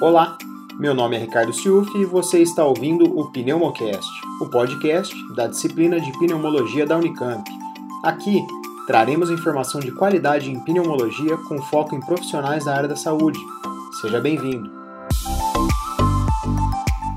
Olá, meu nome é Ricardo Siuf e você está ouvindo o Pneumocast, o podcast da disciplina de pneumologia da Unicamp. Aqui traremos informação de qualidade em pneumologia com foco em profissionais da área da saúde. Seja bem-vindo.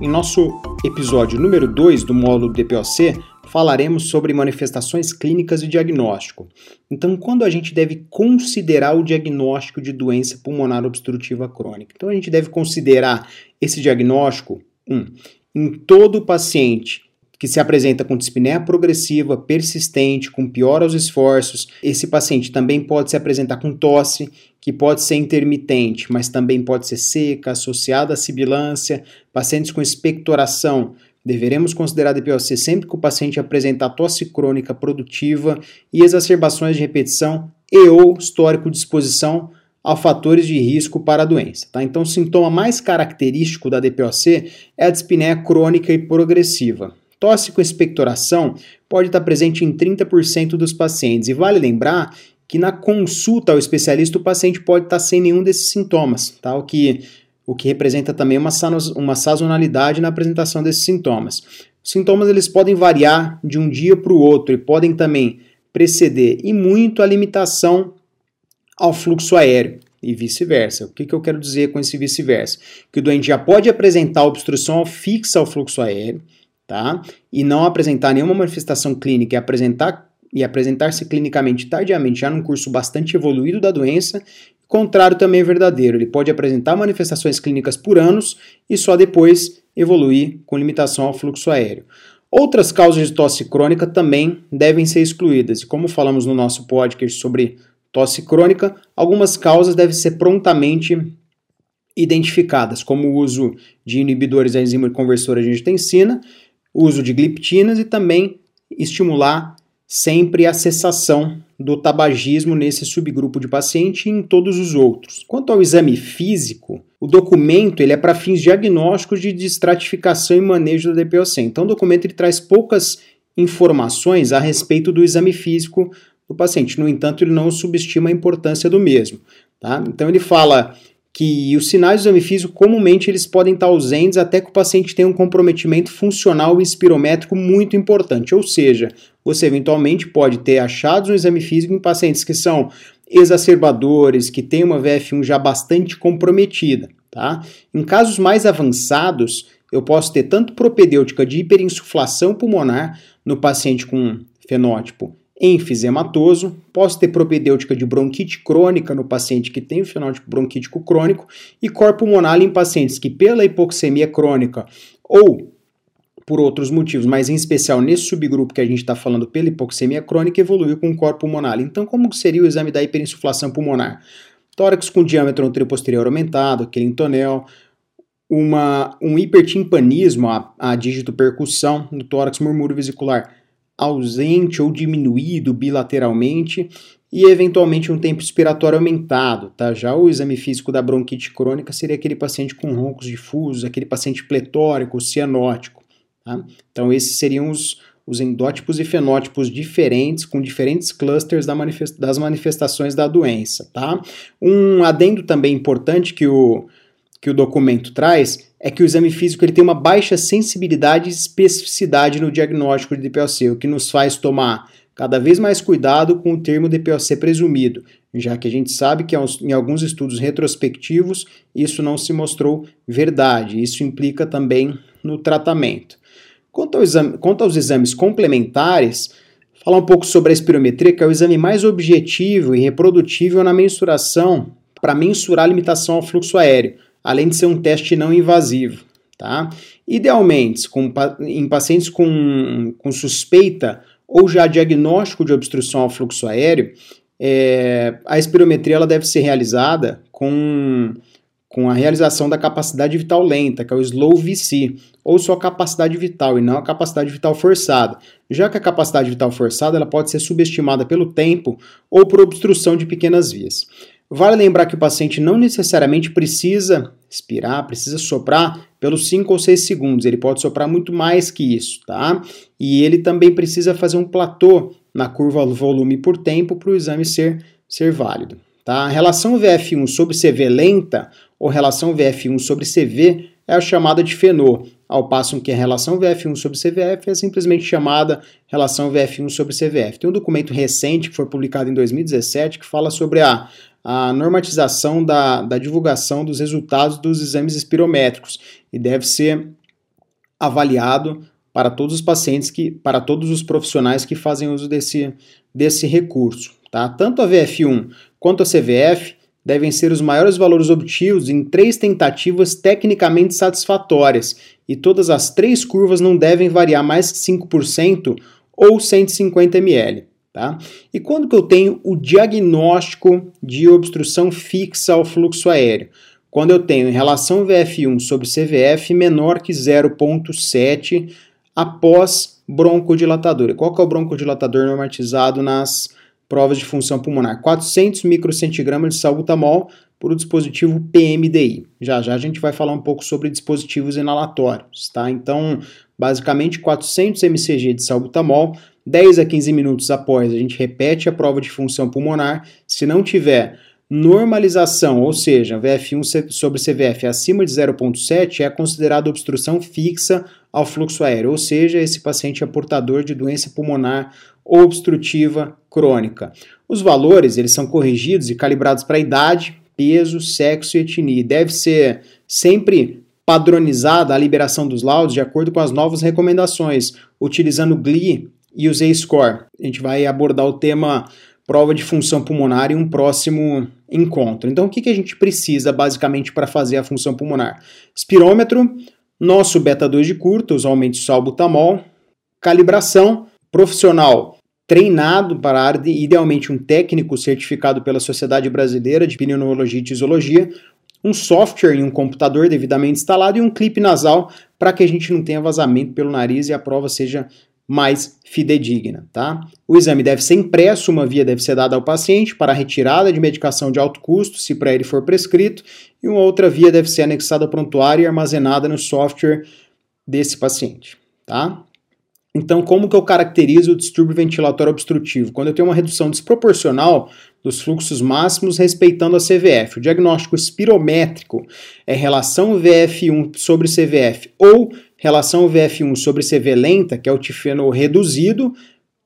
Em nosso episódio número 2 do módulo DPOC, falaremos sobre manifestações clínicas e diagnóstico. Então, quando a gente deve considerar o diagnóstico de doença pulmonar obstrutiva crônica? Então, a gente deve considerar esse diagnóstico, um, em todo paciente que se apresenta com dispneia progressiva, persistente, com pior aos esforços. Esse paciente também pode se apresentar com tosse, que pode ser intermitente, mas também pode ser seca, associada à sibilância. Pacientes com expectoração, Deveremos considerar a DPOC sempre que o paciente apresentar tosse crônica produtiva e exacerbações de repetição e ou histórico de exposição a fatores de risco para a doença. Tá? Então, o sintoma mais característico da DPOC é a dispneia crônica e progressiva. Tosse com expectoração pode estar presente em 30% dos pacientes, e vale lembrar que na consulta ao especialista o paciente pode estar sem nenhum desses sintomas, tá? o que o que representa também uma, uma sazonalidade na apresentação desses sintomas. Os sintomas eles podem variar de um dia para o outro e podem também preceder e muito a limitação ao fluxo aéreo e vice-versa. O que, que eu quero dizer com esse vice-versa? Que o doente já pode apresentar obstrução fixa ao fluxo aéreo, tá? E não apresentar nenhuma manifestação clínica e apresentar e apresentar-se clinicamente tardiamente já num curso bastante evoluído da doença contrário também é verdadeiro. Ele pode apresentar manifestações clínicas por anos e só depois evoluir com limitação ao fluxo aéreo. Outras causas de tosse crônica também devem ser excluídas, e como falamos no nosso podcast sobre tosse crônica, algumas causas devem ser prontamente identificadas, como o uso de inibidores da enzima conversora de angiotensina, uso de gliptinas e também estimular sempre a cessação do tabagismo nesse subgrupo de paciente e em todos os outros. Quanto ao exame físico, o documento ele é para fins diagnósticos de estratificação e manejo da DPOC. Então, o documento ele traz poucas informações a respeito do exame físico do paciente. No entanto, ele não subestima a importância do mesmo. Tá? Então, ele fala que os sinais do exame físico comumente eles podem estar ausentes até que o paciente tenha um comprometimento funcional e espirométrico muito importante, ou seja, você eventualmente pode ter achados no exame físico em pacientes que são exacerbadores, que têm uma VF1 já bastante comprometida. Tá? Em casos mais avançados, eu posso ter tanto propedêutica de hiperinsuflação pulmonar no paciente com fenótipo enfisematoso, posso ter propedêutica de bronquite crônica no paciente que tem o fenótipo bronquítico crônico e corpo pulmonar em pacientes que pela hipoxemia crônica ou por outros motivos, mas em especial nesse subgrupo que a gente está falando pela hipoxemia crônica, evoluiu com corpo pulmonar. Então, como seria o exame da hiperinsuflação pulmonar? Tórax com diâmetro anteroposterior aumentado, aquele tonel, uma, um hipertimpanismo, a, a dígito percussão no tórax murmúrio vesicular ausente ou diminuído bilateralmente e eventualmente um tempo expiratório aumentado, tá? Já o exame físico da bronquite crônica seria aquele paciente com roncos difusos, aquele paciente pletórico, cianótico, tá? Então esses seriam os, os endótipos e fenótipos diferentes, com diferentes clusters da manifest das manifestações da doença, tá? Um adendo também importante que o, que o documento traz é que o exame físico ele tem uma baixa sensibilidade e especificidade no diagnóstico de DPOC, o que nos faz tomar cada vez mais cuidado com o termo DPOC presumido, já que a gente sabe que em alguns estudos retrospectivos isso não se mostrou verdade. Isso implica também no tratamento. Quanto, ao exame, quanto aos exames complementares, falar um pouco sobre a espirometria, que é o exame mais objetivo e reprodutível na mensuração para mensurar a limitação ao fluxo aéreo além de ser um teste não invasivo. Tá? Idealmente, com, em pacientes com, com suspeita ou já diagnóstico de obstrução ao fluxo aéreo, é, a espirometria ela deve ser realizada com, com a realização da capacidade vital lenta, que é o slow VC, ou só capacidade vital e não a capacidade vital forçada, já que a capacidade vital forçada ela pode ser subestimada pelo tempo ou por obstrução de pequenas vias. Vale lembrar que o paciente não necessariamente precisa expirar, precisa soprar pelos 5 ou 6 segundos, ele pode soprar muito mais que isso, tá? E ele também precisa fazer um platô na curva volume por tempo para o exame ser, ser válido, Tá? A relação VF1 sobre CV lenta ou relação VF1 sobre CV é a chamada de FENO, ao passo que a relação VF1 sobre CVF é simplesmente chamada relação VF1 sobre CVF. Tem um documento recente que foi publicado em 2017 que fala sobre a, a normatização da, da divulgação dos resultados dos exames espirométricos e deve ser avaliado para todos os pacientes que, para todos os profissionais que fazem uso desse, desse recurso. Tá? Tanto a VF1 quanto a CVF devem ser os maiores valores obtidos em três tentativas tecnicamente satisfatórias, e todas as três curvas não devem variar mais que 5% ou 150 ml. Tá? E quando que eu tenho o diagnóstico de obstrução fixa ao fluxo aéreo? Quando eu tenho em relação VF1 sobre CVF menor que 0,7 após broncodilatador. E qual que é o broncodilatador normatizado nas provas de função pulmonar? 400 microcentigramas de salbutamol por o dispositivo PMDI. Já já a gente vai falar um pouco sobre dispositivos inalatórios, tá? Então, basicamente 400 mcg de salbutamol 10 a 15 minutos após a gente repete a prova de função pulmonar. Se não tiver normalização, ou seja, VF1 sobre CVF acima de 0,7, é considerada obstrução fixa ao fluxo aéreo, ou seja, esse paciente é portador de doença pulmonar obstrutiva crônica. Os valores eles são corrigidos e calibrados para idade, peso, sexo e etnia. Deve ser sempre padronizada a liberação dos laudos de acordo com as novas recomendações, utilizando GLI e o Z-Score. A gente vai abordar o tema prova de função pulmonar em um próximo encontro. Então, o que, que a gente precisa basicamente para fazer a função pulmonar? Espirômetro, nosso beta-2 de curta, usualmente salbutamol, calibração, profissional treinado para a idealmente um técnico certificado pela Sociedade Brasileira de Pneumologia e Tisiologia, um software em um computador devidamente instalado e um clipe nasal para que a gente não tenha vazamento pelo nariz e a prova seja mais fidedigna, tá? O exame deve ser impresso, uma via deve ser dada ao paciente para retirada de medicação de alto custo, se para ele for prescrito, e uma outra via deve ser anexada ao prontuário e armazenada no software desse paciente, tá? Então, como que eu caracterizo o distúrbio ventilatório obstrutivo? Quando eu tenho uma redução desproporcional dos fluxos máximos respeitando a CVF. O diagnóstico espirométrico é relação VF1 sobre CVF ou relação VF1 sobre CV lenta, que é o tifenol reduzido,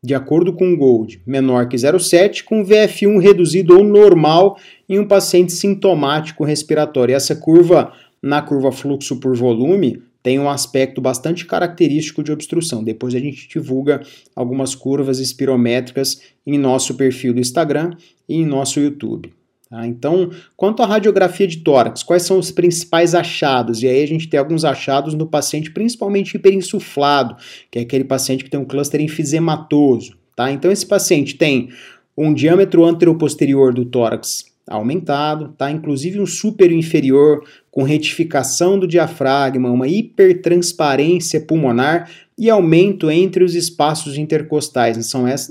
de acordo com Gold, menor que 0,7, com VF1 reduzido ou normal em um paciente sintomático respiratório. E essa curva, na curva fluxo por volume, tem um aspecto bastante característico de obstrução. Depois a gente divulga algumas curvas espirométricas em nosso perfil do Instagram e em nosso YouTube. Tá? Então, quanto à radiografia de tórax, quais são os principais achados? E aí a gente tem alguns achados no paciente, principalmente hiperinsuflado, que é aquele paciente que tem um cluster enfisematoso. Tá? Então, esse paciente tem um diâmetro anteroposterior do tórax aumentado, tá? Inclusive um super inferior com retificação do diafragma, uma hipertransparência pulmonar e aumento entre os espaços intercostais.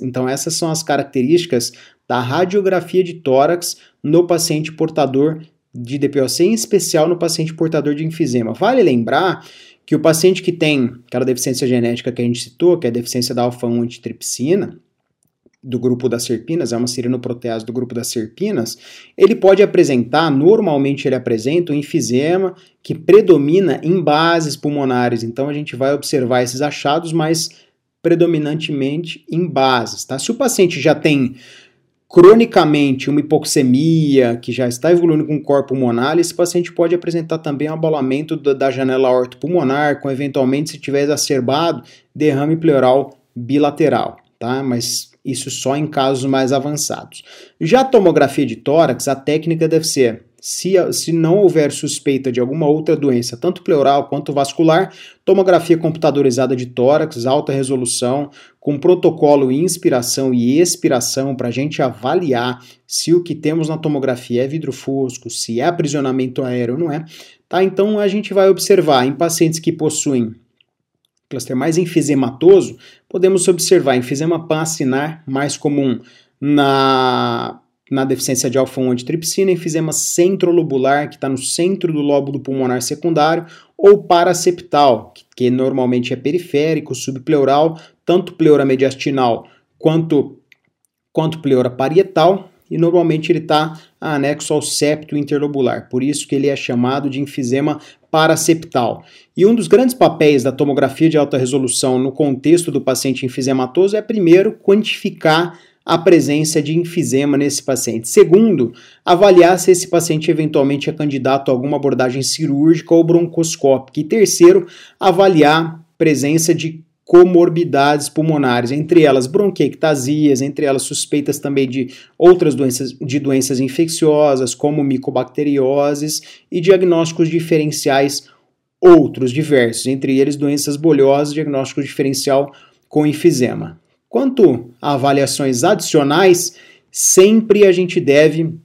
Então, essas são as características da radiografia de tórax no paciente portador de DPOC, em especial no paciente portador de enfisema. Vale lembrar que o paciente que tem aquela deficiência genética que a gente citou, que é a deficiência da alfa-1 antitripsina, do grupo das serpinas, é uma serinoprotease do grupo das serpinas, ele pode apresentar, normalmente ele apresenta um enfisema que predomina em bases pulmonares. Então a gente vai observar esses achados, mas predominantemente em bases. Tá? Se o paciente já tem cronicamente uma hipoxemia que já está evoluindo com corpo pulmonar, esse paciente pode apresentar também um abalamento da janela ortopulmonar, com eventualmente, se tiver exacerbado, derrame pleural bilateral, tá? Mas isso só em casos mais avançados. Já a tomografia de tórax, a técnica deve ser se, se não houver suspeita de alguma outra doença, tanto pleural quanto vascular, tomografia computadorizada de tórax, alta resolução, com protocolo inspiração e expiração para a gente avaliar se o que temos na tomografia é vidro fosco, se é aprisionamento aéreo ou não é. Tá? Então a gente vai observar em pacientes que possuem cluster mais enfisematoso, podemos observar enfisema pancinar mais comum na na deficiência de alfa-1 antitripsina, enfisema centrolobular, que está no centro do lóbulo pulmonar secundário, ou paraseptal, que, normalmente é periférico, subpleural, tanto pleura mediastinal quanto, quanto pleura parietal, e normalmente ele está anexo ao septo interlobular, por isso que ele é chamado de enfisema paraseptal. E um dos grandes papéis da tomografia de alta resolução no contexto do paciente enfisematoso é, primeiro, quantificar a presença de enfisema nesse paciente. Segundo, avaliar se esse paciente eventualmente é candidato a alguma abordagem cirúrgica ou broncoscópica. E terceiro, avaliar presença de comorbidades pulmonares, entre elas bronquiectasias, entre elas suspeitas também de outras doenças, de doenças infecciosas, como micobacterioses, e diagnósticos diferenciais outros diversos, entre eles doenças bolhosas, diagnóstico diferencial com enfisema. Quanto a avaliações adicionais, sempre a gente deve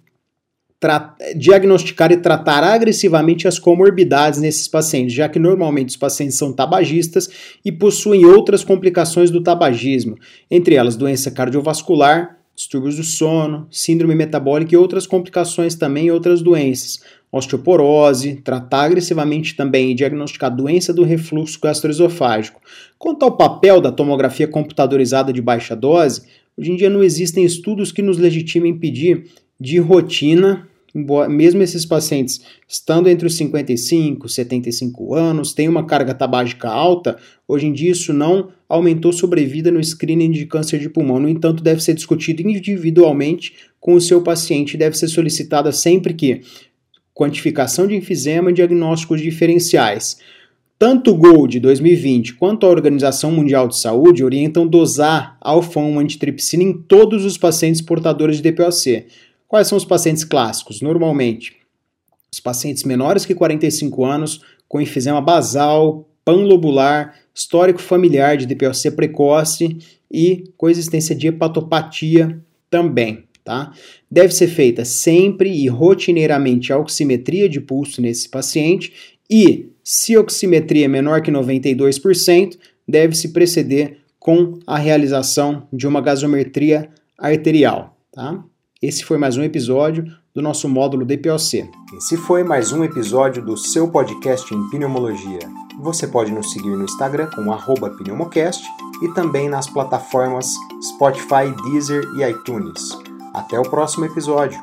diagnosticar e tratar agressivamente as comorbidades nesses pacientes, já que normalmente os pacientes são tabagistas e possuem outras complicações do tabagismo, entre elas doença cardiovascular, distúrbios do sono, síndrome metabólica e outras complicações também, outras doenças, osteoporose, tratar agressivamente também e diagnosticar doença do refluxo gastroesofágico. Quanto ao papel da tomografia computadorizada de baixa dose, hoje em dia não existem estudos que nos legitimem pedir de rotina mesmo esses pacientes estando entre os 55 e 75 anos, têm uma carga tabágica alta, hoje em dia isso não aumentou sobrevida no screening de câncer de pulmão. No entanto, deve ser discutido individualmente com o seu paciente, deve ser solicitada sempre que quantificação de enfisema e diagnósticos diferenciais. Tanto o GOLD 2020 quanto a Organização Mundial de Saúde orientam dosar alfa-1 antitripsina em todos os pacientes portadores de DPOC. Quais são os pacientes clássicos? Normalmente, os pacientes menores que 45 anos, com enfisema basal, panlobular, histórico familiar de DPOC precoce e coexistência de hepatopatia também. Tá? Deve ser feita sempre e rotineiramente a oximetria de pulso nesse paciente e, se a oximetria é menor que 92%, deve-se preceder com a realização de uma gasometria arterial. Tá? Esse foi mais um episódio do nosso módulo DPOC. Esse foi mais um episódio do seu podcast em pneumologia. Você pode nos seguir no Instagram com pneumocast e também nas plataformas Spotify, Deezer e iTunes. Até o próximo episódio.